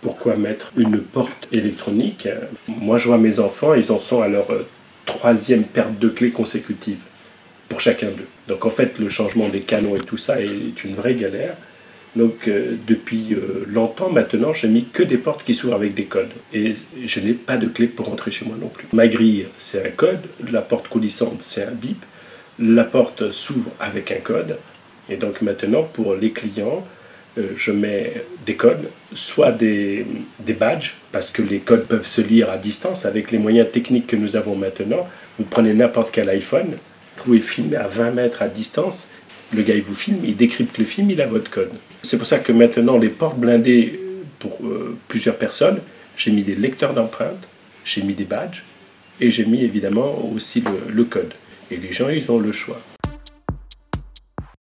pourquoi mettre une porte électronique Moi, je vois mes enfants, ils en sont à leur euh, troisième perte de clé consécutive pour chacun d'eux. Donc en fait, le changement des canons et tout ça est une vraie galère. Donc euh, depuis euh, longtemps maintenant, j'ai mis que des portes qui s'ouvrent avec des codes. Et je n'ai pas de clé pour rentrer chez moi non plus. Ma grille, c'est un code. La porte coulissante, c'est un bip. La porte s'ouvre avec un code. Et donc maintenant, pour les clients, je mets des codes, soit des, badges, parce que les codes peuvent se lire à distance avec les moyens techniques que nous avons maintenant. Vous prenez n'importe quel iPhone, vous pouvez filmer à 20 mètres à distance, le gars vous filme, il décrypte le film, il a votre code. C'est pour ça que maintenant les portes blindées pour euh, plusieurs personnes, j'ai mis des lecteurs d'empreintes, j'ai mis des badges et j'ai mis évidemment aussi le, le code. Et les gens ils ont le choix.